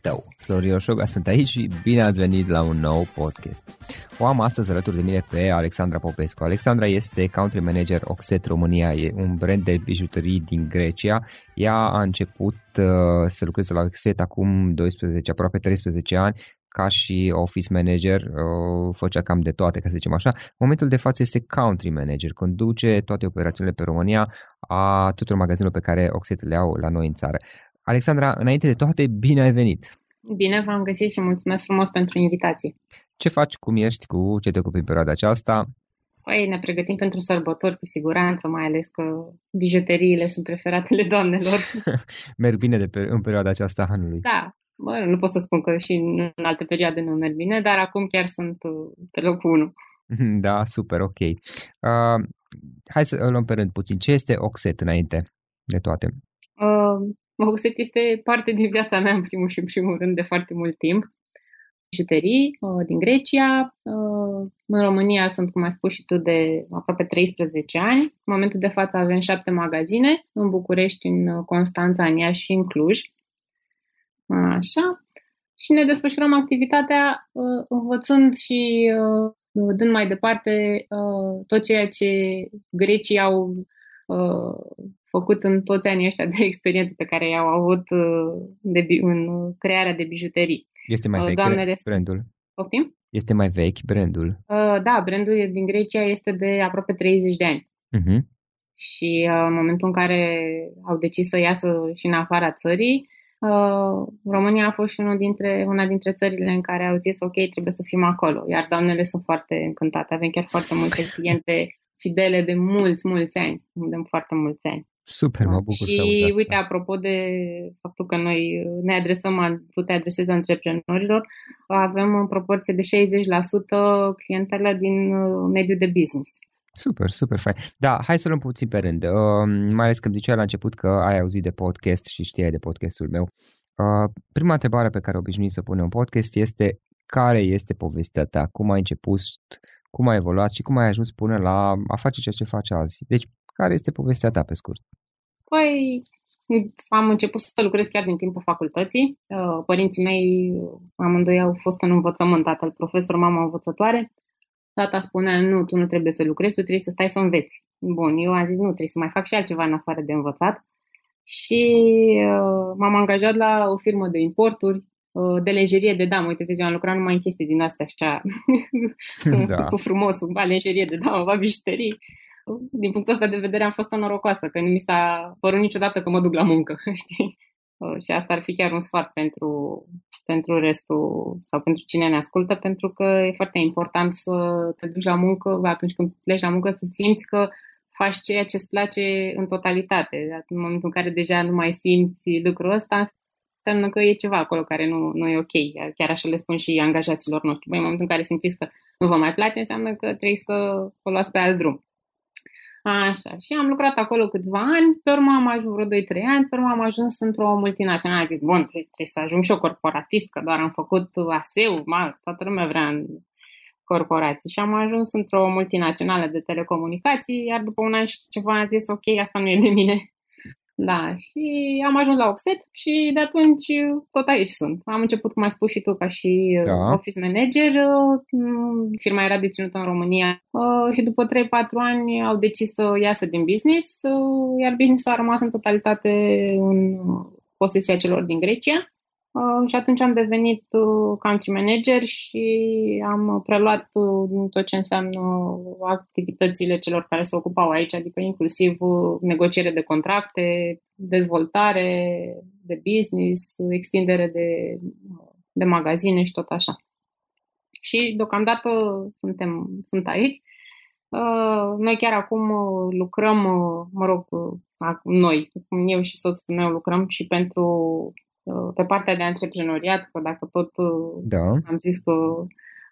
tău. Florin Oșoga sunt aici și bine ați venit la un nou podcast. O am astăzi alături de mine pe Alexandra Popescu. Alexandra este country manager Oxet România, e un brand de bijuterii din Grecia. Ea a început uh, să lucreze la Oxet acum 12, aproape 13 ani, ca și office manager, uh, făcea cam de toate, ca să zicem așa. În momentul de față este country manager, conduce toate operațiunile pe România a tuturor magazinelor pe care Oxet le au la noi în țară. Alexandra, înainte de toate, bine ai venit! Bine v-am găsit și mulțumesc frumos pentru invitație. Ce faci, cum ești, cu ce te ocupi în perioada aceasta? Păi ne pregătim pentru sărbători cu siguranță, mai ales că bijuteriile sunt preferatele doamnelor. merg bine de pe, în perioada aceasta anului. Da, bă, nu pot să spun că și în alte perioade nu merg bine, dar acum chiar sunt uh, pe locul 1. Da, super, ok. Uh, hai să luăm pe rând puțin. Ce este Oxet înainte de toate? Uh, Oxet este parte din viața mea în primul și în primul rând de foarte mult timp. Bijuterii uh, din Grecia. Uh, în România sunt, cum ai spus și tu, de aproape 13 ani. În momentul de față avem șapte magazine, în București, în Constanța, în Iași și în Cluj. Așa. Și ne desfășurăm activitatea uh, învățând și dând mai departe uh, tot ceea ce grecii au uh, făcut în toți anii ăștia de experiență pe care i-au avut uh, de, în crearea de bijuterii. Este mai vechi Doamnele... brandul? Poftim? Este mai vechi brandul? Uh, da, brandul din Grecia este de aproape 30 de ani. Uh-huh. Și uh, în momentul în care au decis să iasă și în afara țării, Uh, România a fost și unul dintre, una dintre țările în care au zis ok, trebuie să fim acolo. Iar doamnele sunt foarte încântate. Avem chiar foarte multe cliente fidele de mulți, mulți ani. De foarte mulți ani. Super, mă bucur Și să uite, apropo de faptul că noi ne adresăm, tu te adresezi antreprenorilor, avem în proporție de 60% clientele din uh, mediul de business. Super, super fain. Da, hai să luăm puțin pe rând. Uh, mai ales că ziceai la început că ai auzit de podcast și știai de podcastul meu. Uh, prima întrebare pe care obișnuit să punem în podcast este care este povestea ta? Cum ai început? Cum ai evoluat și cum ai ajuns până la a face ceea ce faci azi? Deci, care este povestea ta pe scurt? Păi, am început să lucrez chiar din timpul facultății. Uh, părinții mei, amândoi au fost în învățământ, tatăl profesor, mama învățătoare. Tata spunea, nu, tu nu trebuie să lucrezi, tu trebuie să stai să înveți. Bun, eu am zis, nu, trebuie să mai fac și altceva în afară de învățat. Și uh, m-am angajat la o firmă de importuri, uh, de lenjerie de damă. Uite, vezi, eu am lucrat numai în chestii din astea așa, da. cu frumos, ba lenjerie de damă, ba bijuterii. Din punctul ăsta de vedere am fost norocoasă, că nu mi s-a părut niciodată că mă duc la muncă, știi? Uh, și asta ar fi chiar un sfat pentru, pentru restul sau pentru cine ne ascultă, pentru că e foarte important să te duci la muncă atunci când pleci la muncă să simți că faci ceea ce îți place în totalitate. În momentul în care deja nu mai simți lucrul ăsta, înseamnă că e ceva acolo care nu, nu e ok. Chiar așa le spun și angajaților noștri. Băi, în momentul în care simțiți că nu vă mai place, înseamnă că trebuie să o luați pe alt drum. Așa, și am lucrat acolo câțiva ani, pe urmă am ajuns vreo 2-3 ani, pe urmă am ajuns într-o multinațională. Zic, bun, trebuie să ajung și eu corporatist, că doar am făcut ASEU, ma, toată lumea vrea în corporații. Și am ajuns într-o multinațională de telecomunicații, iar după un an și ceva am zis, ok, asta nu e de mine. Da, și am ajuns la Oxet și de atunci tot aici sunt. Am început, cum ai spus și tu, ca și da. office manager. Mm, firma era deținută în România uh, și după 3-4 ani au decis să iasă din business, uh, iar business-ul a rămas în totalitate în posesia celor din Grecia. Uh, și atunci am devenit uh, country manager și am preluat uh, tot ce înseamnă activitățile celor care se ocupau aici, adică inclusiv negociere de contracte, dezvoltare de business, extindere de, de magazine și tot așa. Și deocamdată suntem, sunt aici. Noi chiar acum lucrăm, mă rog, noi, eu și soțul meu lucrăm și pentru Uh, pe partea de antreprenoriat, că dacă tot uh, da. am zis că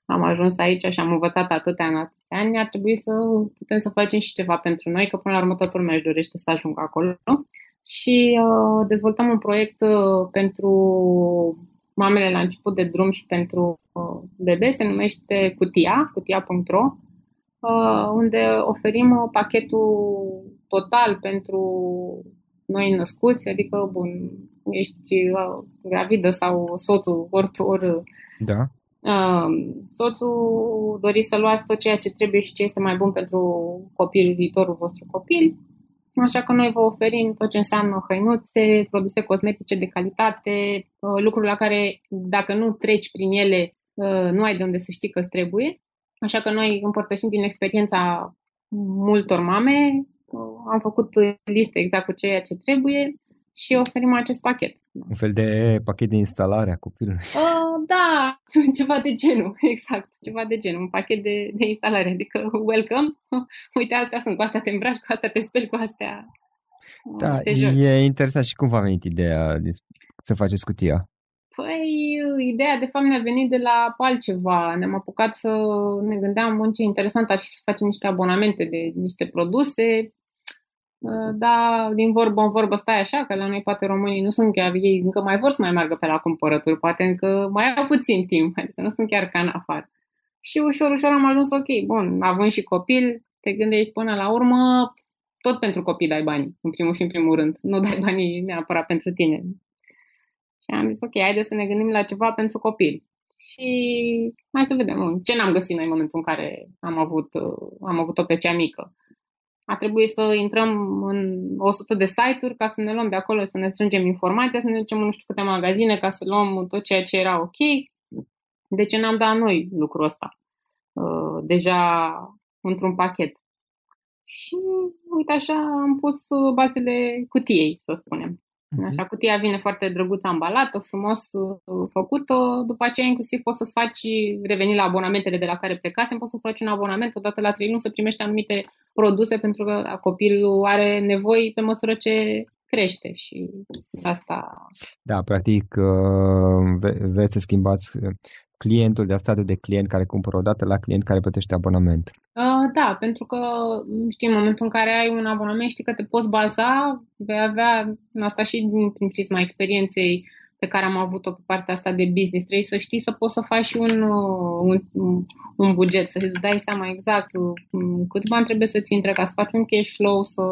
am ajuns aici și am învățat atâtea în atâtea ani, ar trebui să putem să facem și ceva pentru noi, că până la urmă toată lumea își dorește să ajungă acolo. Și uh, dezvoltăm un proiect uh, pentru mamele la început de drum și pentru uh, bebe, se numește Cutia, cutia.ro, uh, unde oferim pachetul total pentru noi născuți, adică, bun, ești uh, gravidă sau soțul, ori, ori da. uh, soțul dori să luați tot ceea ce trebuie și ce este mai bun pentru copilul, viitorul vostru copil. Așa că noi vă oferim tot ce înseamnă hăinuțe, produse cosmetice de calitate, uh, lucruri la care dacă nu treci prin ele, uh, nu ai de unde să știi că îți trebuie. Așa că noi împărtășim din experiența multor mame, uh, am făcut liste exact cu ceea ce trebuie și oferim acest pachet. Un fel de pachet de instalare a copilului. Uh, da, ceva de genul, exact, ceva de genul, un pachet de, de instalare, adică welcome, uite, astea sunt, cu astea te îmbraci, cu astea te speli, cu astea Da, e interesant și cum v-a venit ideea de să faceți cutia? Păi, ideea de fapt ne-a venit de la altceva. Ne-am apucat să ne gândeam, bun, ce interesant ar fi să facem niște abonamente de niște produse Uh, da, din vorbă în vorbă stai așa, că la noi poate românii nu sunt chiar, ei încă mai vor să mai meargă pe la cumpărături, poate încă mai au puțin timp, adică nu sunt chiar ca în afară. Și ușor, ușor am ajuns ok, bun, având și copil, te gândești până la urmă, tot pentru copii dai bani, în primul și în primul rând, nu dai banii neapărat pentru tine. Și am zis, ok, haide să ne gândim la ceva pentru copil. și mai să vedem ce n-am găsit noi în momentul în care am avut, am avut-o pe cea mică. A trebuit să intrăm în 100 de site-uri ca să ne luăm de acolo, să ne strângem informația, să ne ducem în nu știu câte magazine ca să luăm tot ceea ce era ok. De ce n-am dat noi lucrul ăsta? Uh, deja într-un pachet. Și uite așa am pus bazele cutiei, să spunem. Uh-huh. Așa, cutia vine foarte drăguț ambalată, frumos uh, făcută. După aceea, inclusiv, poți să-ți faci, reveni la abonamentele de la care plecasem, poți să faci un abonament odată la trei luni să primești anumite produse pentru că copilul are nevoi pe măsură ce crește și asta... Da, practic uh, vreți să schimbați clientul de statul de client care cumpără o dată la client care plătește abonament. Uh, da, pentru că știi, în momentul în care ai un abonament știi că te poți baza, vei avea, asta și din prisma experienței pe care am avut-o pe partea asta de business, trebuie să știi să poți să faci și un, un, un buget, să dai seama exact uh, câți bani trebuie să-ți intre ca să faci un cash flow, să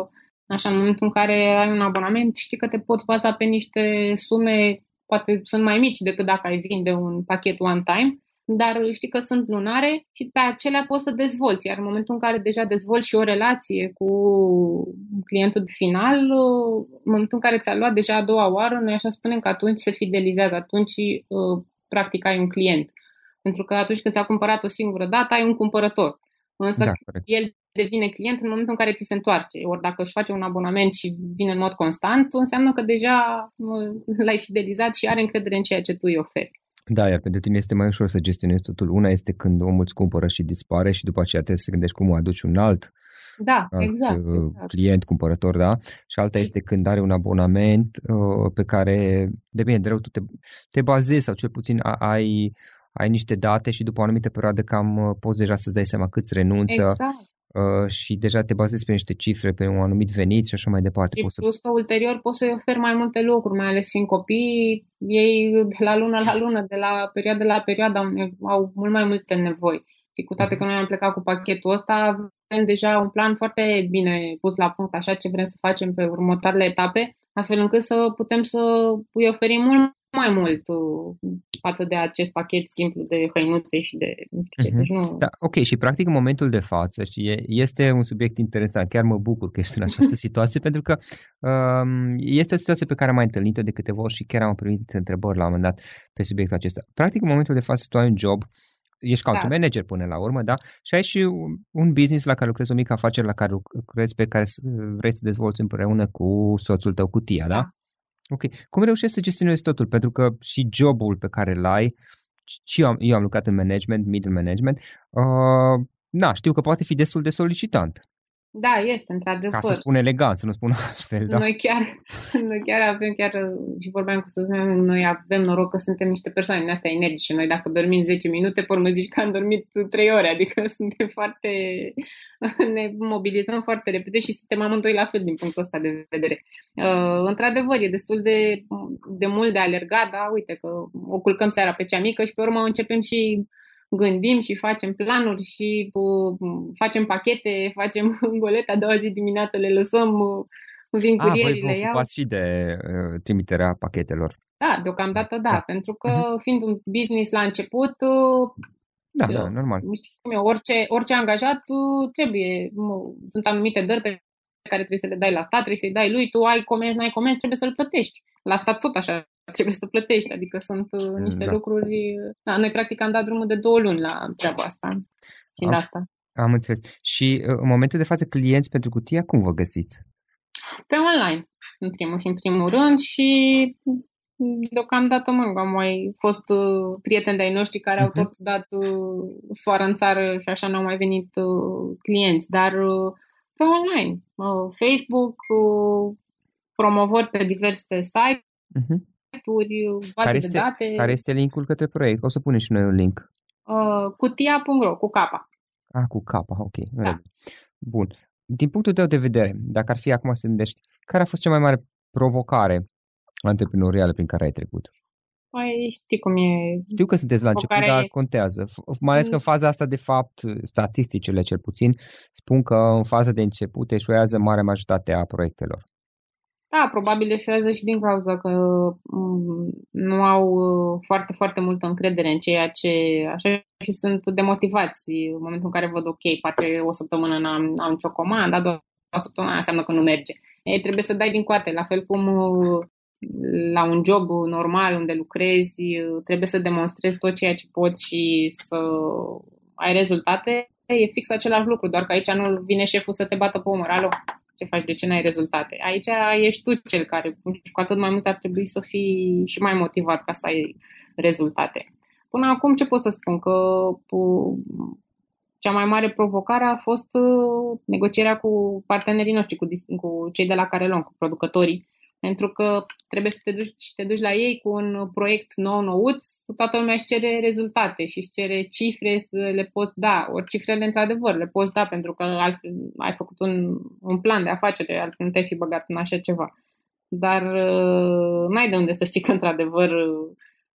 Așa, în momentul în care ai un abonament, știi că te poți baza pe niște sume poate sunt mai mici decât dacă ai vinde un pachet one time, dar știi că sunt lunare și pe acelea poți să dezvolți. Iar în momentul în care deja dezvolți și o relație cu clientul final, în momentul în care ți-a luat deja a doua oară, noi așa spunem că atunci se fidelizează, atunci uh, practic ai un client. Pentru că atunci când ți-a cumpărat o singură dată, ai un cumpărător. Însă da, el devine client în momentul în care ți se întoarce. Ori dacă își face un abonament și vine în mod constant, înseamnă că deja l-ai fidelizat și are încredere în ceea ce tu îi oferi. Da, iar pentru tine este mai ușor să gestionezi totul. Una este când omul îți cumpără și dispare și după aceea trebuie să gândești cum aduci un alt da, alt exact, uh, exact. client, cumpărător, da? Și alta și... este când are un abonament uh, pe care, de bine, de rău, tu te, te bazezi sau cel puțin ai, ai niște date și după o anumită perioadă cam uh, poți deja să-ți dai seama câți renunță, exact. Uh, și deja te bazezi pe niște cifre, pe un anumit venit și așa mai departe. Și poți plus să... că ulterior poți să-i oferi mai multe lucruri, mai ales fiind copii, ei de la lună la lună, de la perioadă la perioadă au, au mult mai multe nevoi. Și cu toate că noi am plecat cu pachetul ăsta, avem deja un plan foarte bine pus la punct, așa ce vrem să facem pe următoarele etape, astfel încât să putem să îi oferim mult mai mult uh, față de acest pachet simplu de hăinuțe și de nu știu ce. Uh-huh. Deci nu... Da, ok, și practic în momentul de față știi, este un subiect interesant. Chiar mă bucur că ești în această situație pentru că um, este o situație pe care am mai întâlnit-o de câteva ori și chiar am primit întrebări la un moment dat pe subiectul acesta. Practic în momentul de față tu ai un job ești country da. manager până la urmă, da? Și ai și un business la care lucrezi, o mică afacere la care lucrezi, pe care vrei să dezvolți împreună cu soțul tău, cu tia, da? da? Ok. Cum reușești să gestionezi totul? Pentru că și jobul pe care îl ai, și eu am, eu am lucrat în management, middle management, uh, na, știu că poate fi destul de solicitant. Da, este, într-adevăr. Ca să spun elegant, să nu spun altfel, da? Noi chiar, noi chiar avem, chiar și vorbeam cu soțul meu, noi avem noroc că suntem niște persoane din astea energice. Noi dacă dormim 10 minute, pe urmă zici că am dormit 3 ore, adică suntem foarte, ne mobilizăm foarte repede și suntem amândoi la fel din punctul ăsta de vedere. Uh, într-adevăr, e destul de, de mult de alergat, da, uite că o culcăm seara pe cea mică și pe urmă începem și gândim și facem planuri și uh, facem pachete, facem golete, a doua zi dimineață le lăsăm, uh, vin curierii, le iau. și de uh, trimiterea pachetelor. Da, deocamdată da, da. pentru că uh-huh. fiind un business la început, uh, da, da, normal. Știi cum e, orice, orice angajat uh, trebuie, sunt anumite dări pe care trebuie să le dai la stat, trebuie să-i dai lui, tu ai comenzi, n-ai comenzi, trebuie să-l plătești. La stat tot așa trebuie să plătești, adică sunt uh, niște da. lucruri... Da, noi practic am dat drumul de două luni la treaba asta, fiind am, asta. Am înțeles. Și uh, în momentul de față, clienți pentru cutia, cum vă găsiți? Pe online, în primul și în primul rând și deocamdată mă, am mai fost uh, prieteni de-ai noștri care uh-huh. au mhm. tot dat uh, sfoară în țară și așa nu au mai venit uh, clienți, dar uh, pe online, uh, Facebook, uh, promovări pe diverse site, uh-huh site-uri, baze care este, de date. Care este linkul către proiect? O să punem și noi un link. Uh, cutia.ro, cu capa. Ah, cu capa, ok. Da. Bun. Din punctul tău de vedere, dacă ar fi acum să gândești, care a fost cea mai mare provocare antreprenorială prin care ai trecut? Păi știi cum e. Știu că sunteți la început, dar contează. Mai ales că în faza asta, de fapt, statisticile cel puțin, spun că în faza de început eșuează mare majoritate a proiectelor. Da, probabil eșuează și din cauza că mm, nu au uh, foarte, foarte multă încredere în ceea ce așa și sunt demotivați în momentul în care văd, ok, poate o săptămână n-am, n-am nicio comandă, doar o săptămână înseamnă că nu merge. Ei, trebuie să dai din coate, la fel cum uh, la un job normal unde lucrezi, uh, trebuie să demonstrezi tot ceea ce poți și să ai rezultate, e fix același lucru, doar că aici nu vine șeful să te bată pe umăr. Alo, ce faci, de ce n-ai rezultate? Aici ești tu cel care, și cu atât mai mult ar trebui să fii și mai motivat ca să ai rezultate. Până acum ce pot să spun? Că cea mai mare provocare a fost uh, negocierea cu partenerii noștri, cu, cu cei de la care luăm, cu producătorii, pentru că trebuie să te duci, te duci la ei cu un proiect nou nouț, toată lumea își cere rezultate și își cere cifre să le poți da. Ori cifrele, într-adevăr, le poți da pentru că altfel ai făcut un, un plan de afacere, altfel nu te-ai fi băgat în așa ceva. Dar uh, n-ai de unde să știi că, într-adevăr,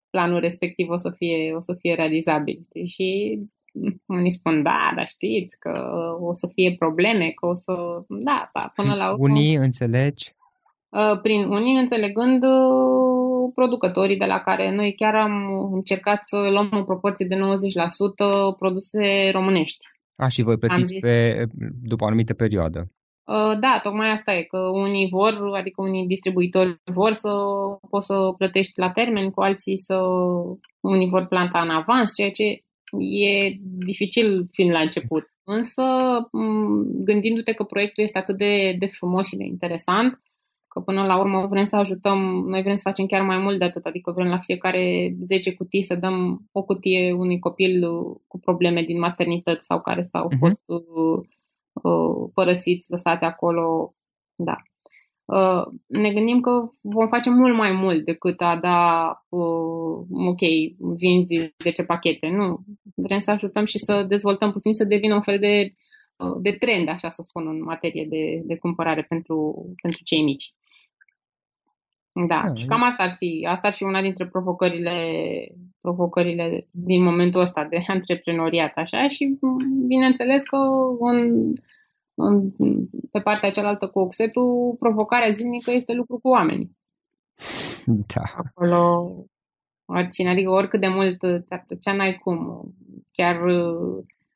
planul respectiv o să fie, o să fie realizabil. Și unii spun, da, dar știți că o să fie probleme, că o să... Da, da, până la urmă... Unii înțelegi Uh, prin unii, înțelegând uh, producătorii de la care noi chiar am încercat să luăm în proporție de 90% produse românești. A, și voi plătiți pe, după o anumită perioadă. Uh, da, tocmai asta e, că unii vor, adică unii distribuitori vor să poți să plătești la termen, cu alții să unii vor planta în avans, ceea ce e dificil fiind la început. Însă, gândindu-te că proiectul este atât de, de frumos și de interesant, că până la urmă vrem să ajutăm, noi vrem să facem chiar mai mult de atât, adică vrem la fiecare 10 cutii să dăm o cutie unui copil cu probleme din maternități sau care s-au uh-huh. fost uh, uh, părăsiți, lăsate acolo, da. Uh, ne gândim că vom face mult mai mult decât a da, uh, ok, vinzi 10 pachete. Nu, vrem să ajutăm și să dezvoltăm puțin, să devină un fel de, uh, de trend, așa să spun, în materie de, de cumpărare pentru, pentru cei mici. Da, da și cam asta ar fi. Asta ar fi una dintre provocările, provocările din momentul ăsta de antreprenoriat, așa, și bineînțeles că în, în, pe partea cealaltă cu oxetul, provocarea zilnică este lucru cu oameni. Da. Acolo, oricine, adică oricât de mult ți-ar plăcea, n-ai cum. Chiar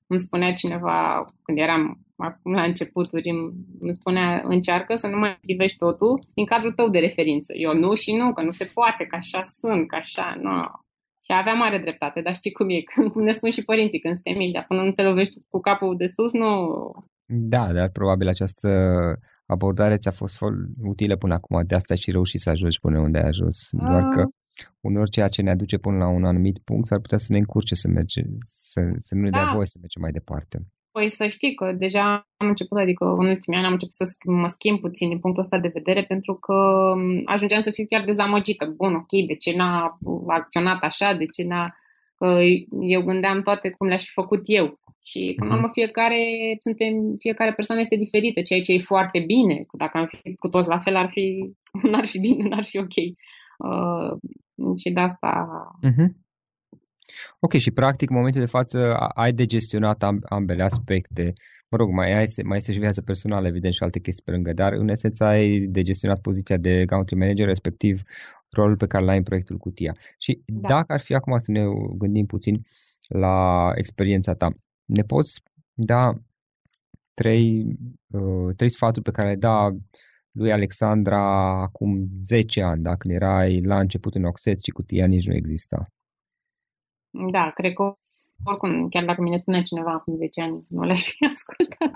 îmi spunea cineva când eram acum la începuturi, îmi spunea încearcă să nu mai privești totul din cadrul tău de referință. Eu nu și nu, că nu se poate, că așa sunt, că așa, nu. Și avea mare dreptate, dar știi cum e, când ne spun și părinții când suntem mici, dar până nu te lovești cu capul de sus, nu... Da, dar probabil această abordare ți-a fost utilă până acum, de asta ai și reușit să ajungi până unde ai ajuns. Doar că uneori ceea ce ne aduce până la un anumit punct s-ar putea să ne încurce să mergem, să, să nu ne da. dea voie să mergem mai departe. Păi să știi că deja am început, adică în ultimii ani am început să mă schimb puțin din punctul ăsta de vedere pentru că ajungeam să fiu chiar dezamăgită. Bun, ok, de ce n-a acționat așa, de ce n-a... Că eu gândeam toate cum le-aș fi făcut eu. Și până la urmă fiecare, suntem, fiecare persoană este diferită, ceea ce e foarte bine. Dacă am fi cu toți la fel, ar fi, n-ar fi bine, n-ar fi ok. Uh, și de asta... Uh-huh. Ok, și practic în momentul de față ai de gestionat ambele aspecte. Mă rog, mai, ai, mai este și viața personală, evident, și alte chestii pe lângă, dar în esență ai de gestionat poziția de country manager, respectiv rolul pe care l-ai în proiectul Cutia. Și da. dacă ar fi acum să ne gândim puțin la experiența ta, ne poți da trei, uh, trei sfaturi pe care le da lui Alexandra acum 10 ani, dacă erai la început în Oxet și cutia nici nu exista. Da, cred că oricum, chiar dacă mi-ne spune cineva acum 10 ani, nu le-aș fi ascultat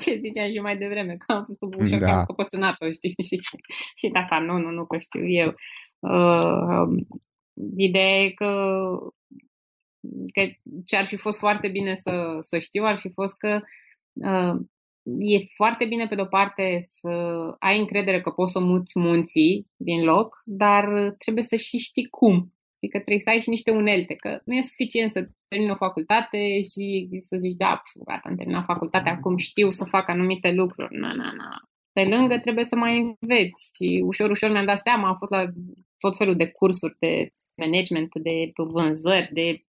ce ziceam și mai devreme, că am fost sub ușă, da. că am căpățânat-o, știi? Și, și de asta nu, nu, nu, că știu eu. Uh, ideea e că, că ce ar fi fost foarte bine să, să știu ar fi fost că uh, e foarte bine, pe de-o parte, să ai încredere că poți să muți munții din loc, dar trebuie să și știi cum. Adică trebuie să ai și niște unelte, că nu e suficient să termini o facultate și să zici, da, pf, gata, am terminat facultatea, acum știu să fac anumite lucruri. Na, na, na. Pe lângă trebuie să mai înveți și ușor, ușor mi-am dat seama, am fost la tot felul de cursuri de management, de vânzări, de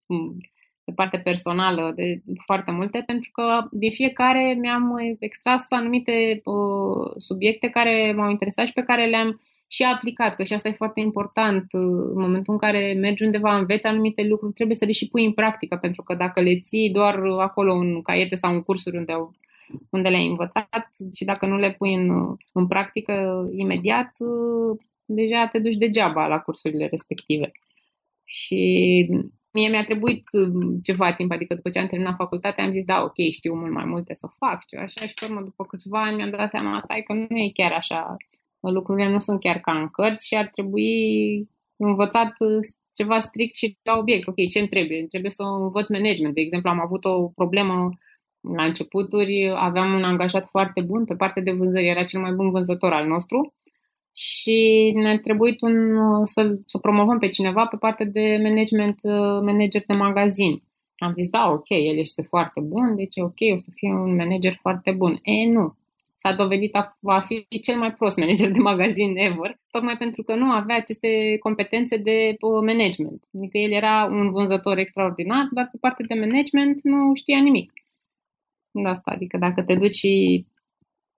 de parte personală, de foarte multe, pentru că de fiecare mi-am extras anumite uh, subiecte care m-au interesat și pe care le-am și aplicat, că și asta e foarte important. În momentul în care mergi undeva, înveți anumite lucruri, trebuie să le și pui în practică, pentru că dacă le ții doar acolo în caiete sau în cursuri unde, unde le-ai învățat și dacă nu le pui în, în practică imediat, deja te duci degeaba la cursurile respective. Și mie mi-a trebuit ceva timp, adică după ce am terminat facultatea am zis, da, ok, știu mult mai multe să fac, știu așa, și pe urmă, după câțiva ani mi-am dat seama asta, e că nu e chiar așa lucrurile nu sunt chiar ca în cărți și ar trebui învățat uh, ceva strict și la obiect. Ok, ce îmi trebuie? Îmi trebuie să învăț management. De exemplu, am avut o problemă la începuturi, aveam un angajat foarte bun pe partea de vânzări, era cel mai bun vânzător al nostru și ne-a trebuit un, să, să promovăm pe cineva pe partea de management, uh, manager de magazin. Am zis, da, ok, el este foarte bun, deci ok, o să fie un manager foarte bun. E, nu s-a dovedit a, a fi cel mai prost manager de magazin ever, tocmai pentru că nu avea aceste competențe de uh, management. Adică el era un vânzător extraordinar, dar pe partea de management nu știa nimic. De asta, adică dacă te duci și uh,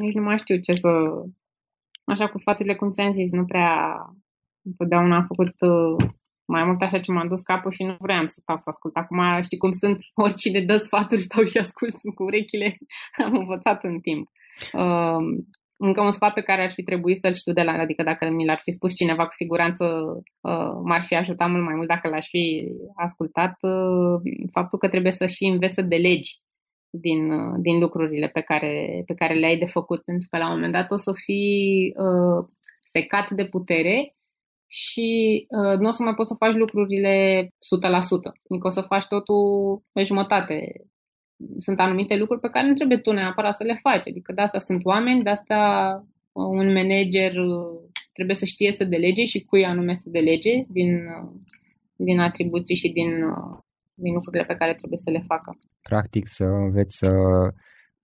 Nici nu mai știu ce să... Așa cu sfaturile, cum ți-am zis, nu prea... Întotdeauna am făcut uh, mai mult așa ce m-am dus capul și nu vreau să stau să ascult. Acum știi cum sunt, oricine dă sfaturi, stau și ascult cu urechile. Am învățat în timp. Uh, încă un sfat pe care ar fi trebuit să-l știu de la, adică dacă mi l-ar fi spus cineva, cu siguranță uh, m-ar fi ajutat mult mai mult dacă l-aș fi ascultat, uh, faptul că trebuie să și înveți să delegi din, uh, din lucrurile pe care, pe care le ai de făcut, pentru că la un moment dat o să fii uh, secat de putere și uh, nu o să mai poți să faci lucrurile 100%. Adică o să faci totul pe jumătate. Sunt anumite lucruri pe care nu trebuie tu neapărat să le faci. Adică de asta sunt oameni, de asta uh, un manager uh, trebuie să știe să delege și cui anume să delege din, uh, din atribuții și din, uh, din lucrurile pe care trebuie să le facă. Practic să înveți să,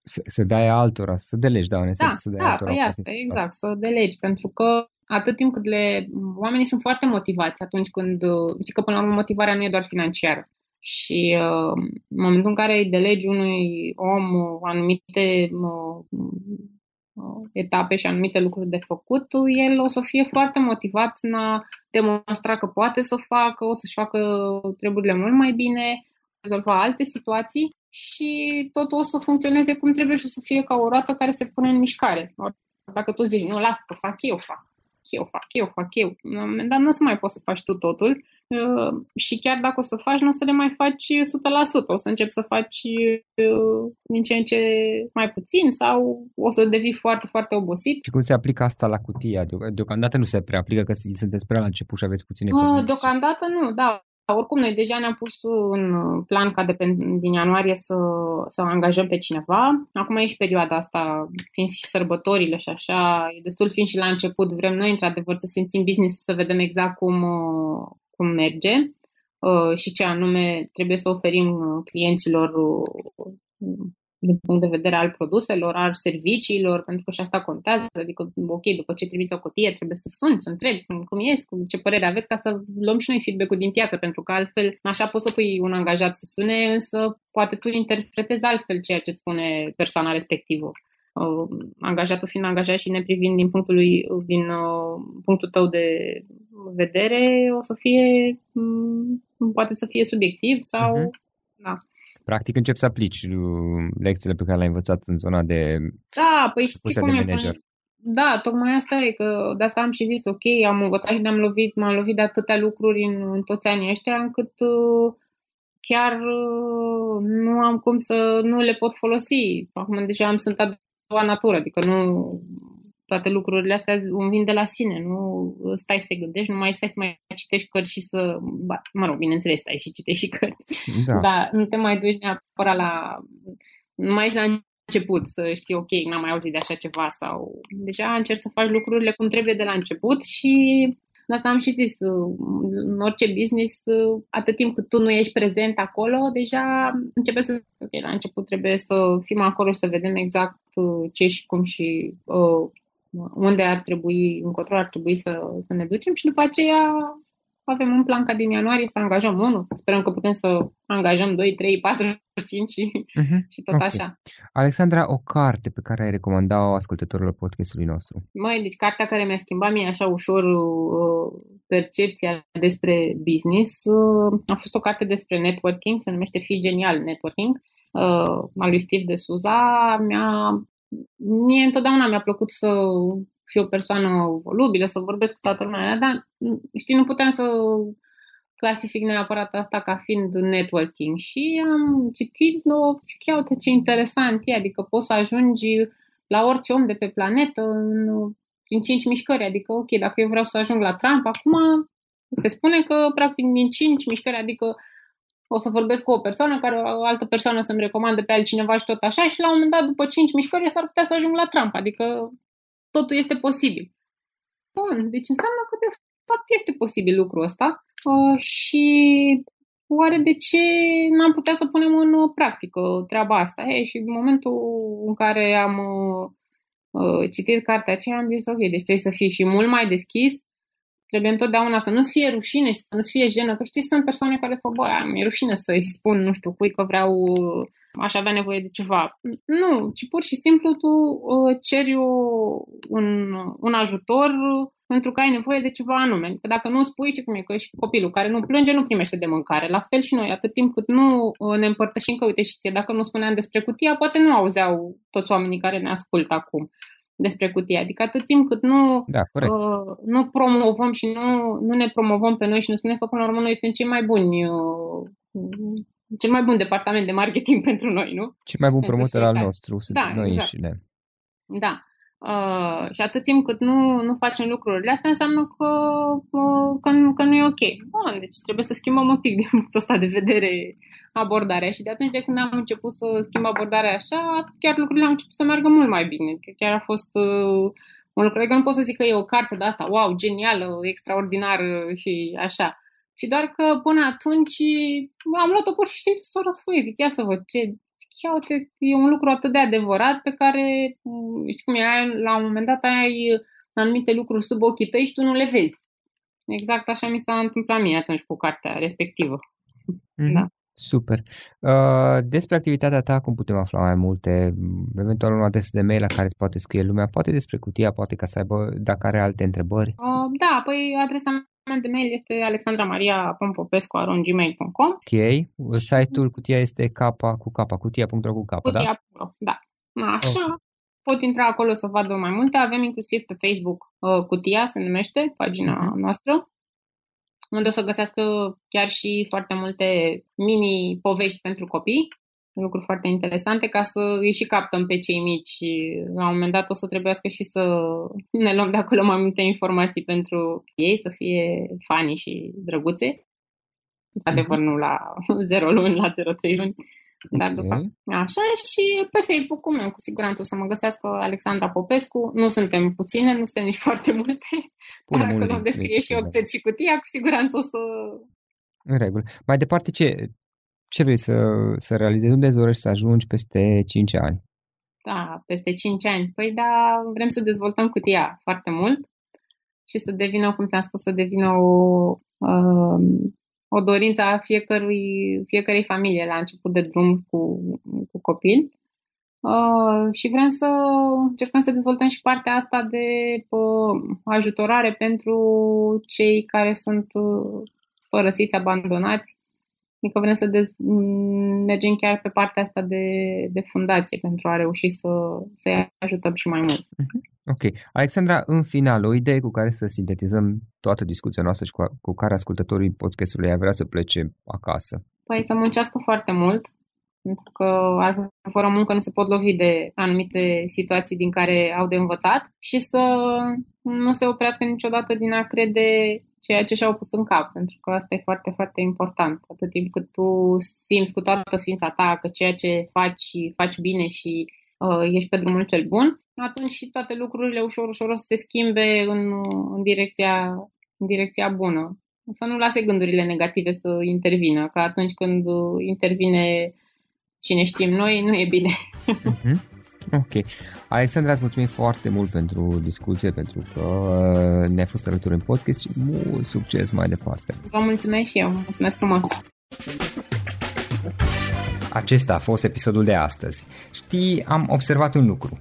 să, să dai altora, să delegi, da, în esență, da, să dai da, altora. Păi asta, exact, să delegi, pentru că atât timp cât le... Oamenii sunt foarte motivați atunci când... Știi că până la urmă motivarea nu e doar financiară. Și uh, în momentul în care îi delegi unui om anumite uh, etape și anumite lucruri de făcut, el o să fie foarte motivat în a demonstra că poate să facă, o să-și facă treburile mult mai bine, rezolva alte situații și totul o să funcționeze cum trebuie și o să fie ca o roată care se pune în mișcare. Dacă tu zici, nu, lasă că fac eu, fac eu, fac eu, fac eu. La un moment dat nu o să mai poți să faci tu totul uh, și chiar dacă o să faci, nu o să le mai faci 100%. O să începi să faci uh, din ce în ce mai puțin sau o să devii foarte, foarte obosit. Și cum se aplică asta la cutia? Deocamdată nu se prea aplică, că sunteți prea la început și aveți puține uh, Deocamdată nu, da. Oricum, noi deja ne-am pus un plan ca de pe, din ianuarie să, să angajăm pe cineva. Acum e și perioada asta, fiind și sărbătorile și așa, e destul fiind și la început. Vrem noi, într-adevăr, să simțim business să vedem exact cum, cum merge uh, și ce anume trebuie să oferim clienților din punct de vedere al produselor, al serviciilor, pentru că și asta contează. Adică, ok, după ce trimiți o cutie, trebuie să suni, să întrebi cum, cum e, cum, ce părere aveți, ca să luăm și noi feedback-ul din piață, pentru că altfel, așa poți să pui un angajat să sune, însă poate tu interpretezi altfel ceea ce spune persoana respectivă. Uh, angajatul fiind angajat și ne privind din punctul, lui, din uh, punctul tău de vedere, o să fie, um, poate să fie subiectiv sau, uh-huh. da. Practic încep să aplici uh, lecțiile pe care le-ai învățat în zona de Da, păi știi cum de e, manager. Da, tocmai asta e, că de asta am și zis, ok, am învățat și ne-am lovit, m-am lovit de atâtea lucruri în, în toți anii ăștia, încât uh, chiar uh, nu am cum să nu le pot folosi. Acum deja am sunt a doua natură, adică nu toate lucrurile astea îmi vin de la sine, nu stai să te gândești, nu mai stai să mai citești cărți și să, ba, mă rog, bineînțeles, stai și citești și cărți, da. dar nu te mai duci neapărat la, nu mai ești la început să știi, ok, n-am mai auzit de așa ceva sau deja încerci să faci lucrurile cum trebuie de la început și de asta am și zis, în orice business, atât timp cât tu nu ești prezent acolo, deja începe să... Okay, la început trebuie să fim acolo și să vedem exact ce și cum și uh, unde ar trebui, încotro ar trebui să, să ne ducem și după aceea avem un plan ca din ianuarie să angajăm unul. Sperăm că putem să angajăm 2, 3, 4, 5 și, uh-huh. și tot okay. așa. Alexandra, o carte pe care ai recomanda-o ascultătorilor podcastului nostru? Măi, deci cartea care mi-a schimbat mie așa ușor uh, percepția despre business uh, a fost o carte despre networking, se numește Fii Genial Networking, uh, al lui Steve de Suza. Mi-a, mie întotdeauna mi-a plăcut să fi o persoană volubilă, să vorbesc cu toată lumea, dar știi, nu puteam să clasific neapărat asta ca fiind networking. Și am citit, o chiar ce interesant e, adică poți să ajungi la orice om de pe planetă în, în 5 mișcări, adică ok, dacă eu vreau să ajung la Trump, acum se spune că practic din 5 mișcări, adică o să vorbesc cu o persoană care o altă persoană să-mi recomande pe altcineva și tot așa și la un moment dat după 5 mișcări s-ar putea să ajung la Trump, adică totul este posibil. Bun, deci înseamnă că de fapt este posibil lucrul ăsta uh, și oare de ce n-am putea să punem în practică treaba asta? Hey, și în momentul în care am uh, uh, citit cartea aceea am zis ok, deci trebuie să fii și mult mai deschis Trebuie întotdeauna să nu-ți fie rușine și să nu-ți fie jenă, că știi, sunt persoane care spun, bă, mi-e rușine să-i spun, nu știu, cui că vreau, aș avea nevoie de ceva. Nu, ci pur și simplu tu uh, ceri o, un, un ajutor pentru că ai nevoie de ceva anume. Că dacă nu spui, și cum e, că și copilul care nu plânge nu primește de mâncare. La fel și noi, atât timp cât nu uh, ne împărtășim că, uite și ție, dacă nu spuneam despre cutia, poate nu auzeau toți oamenii care ne ascultă acum despre cutie. Adică atât timp cât nu, da, uh, nu promovăm și nu, nu ne promovăm pe noi și nu spunem că până la urmă noi suntem cei mai buni uh, cel mai bun departament de marketing pentru noi, nu? Cel mai bun promotor al nostru sunt da, noi exact. înșine. Da. Uh, și atât timp cât nu, nu facem lucrurile astea, înseamnă că, uh, că, nu, că nu e ok. Bun, deci trebuie să schimbăm un pic din punctul ăsta de vedere abordarea. Și de atunci de când am început să schimb abordarea așa, chiar lucrurile au început să meargă mult mai bine. Chiar a fost uh, un lucru. Adică nu pot să zic că e o carte de asta, wow, genială, extraordinară și așa. Și doar că până atunci am luat-o pur și simplu să o răsfoi. Zic, ia să văd ce, chiar uite, e un lucru atât de adevărat pe care, știi cum e, la un moment dat ai anumite lucruri sub ochii tăi și tu nu le vezi. Exact așa mi s-a întâmplat mie atunci cu cartea respectivă. Mm-hmm. Da. Super. Uh, despre activitatea ta, cum putem afla mai multe? Eventual un adres de mail la care îți poate scrie lumea, poate despre cutia, poate ca să aibă, dacă are alte întrebări. Uh, da, păi adresa mea de mail este alexandramaria.popescu.gmail.com Ok. Site-ul cutia este capa cu capa, cutia.ro cu capa, cutia. da? da. Așa. Okay. Pot intra acolo să vadă mai multe. Avem inclusiv pe Facebook uh, Cutia, se numește, pagina uh-huh. noastră unde o să găsească chiar și foarte multe mini-povești pentru copii, lucruri foarte interesante, ca să îi și captăm pe cei mici și la un moment dat o să trebuiască și să ne luăm de acolo mai multe informații pentru ei, să fie fani și drăguțe. Într-adevăr, mhm. nu la 0 luni, la 0,3 luni, dar după așa și pe Facebook cum cu siguranță o să mă găsească Alexandra Popescu. Nu suntem puține, nu suntem nici foarte multe. Pune dar acolo unde scrie și Oxet și cutia, cu siguranță o să... În regulă. Mai departe, ce, ce vrei să, să realizezi? Unde îți dorești să ajungi peste 5 ani? Da, peste 5 ani. Păi da, vrem să dezvoltăm cutia foarte mult și să devină, cum ți-am spus, să devină o, uh, o dorință a fiecărui, fiecărei familie la început de drum cu, cu copil. Uh, și vrem să încercăm să dezvoltăm și partea asta de uh, ajutorare pentru cei care sunt uh, părăsiți, abandonați Adică vrem să de- mergem chiar pe partea asta de, de fundație pentru a reuși să, să-i ajutăm și mai mult. Ok. Alexandra, în final, o idee cu care să sintetizăm toată discuția noastră și cu, cu care ascultătorii podcastului ar vrea să plece acasă. Păi să muncească foarte mult, pentru că fără muncă nu se pot lovi de anumite situații din care au de învățat și să nu se oprească niciodată din a crede ceea ce și-au pus în cap, pentru că asta e foarte, foarte important. Atât timp cât tu simți cu toată ființa ta că ceea ce faci, faci bine și uh, ești pe drumul cel bun, atunci și toate lucrurile ușor, ușor o să se schimbe în, în, direcția, în direcția bună. Să nu lase gândurile negative să intervină, că atunci când intervine cine știm noi, nu e bine. Uh-huh. Ok. Alexandra, îți mulțumim foarte mult pentru discuție, pentru că ne-ai fost alături în podcast și mult succes mai departe. Vă mulțumesc și eu. Mulțumesc frumos. Acesta a fost episodul de astăzi. Știi, am observat un lucru.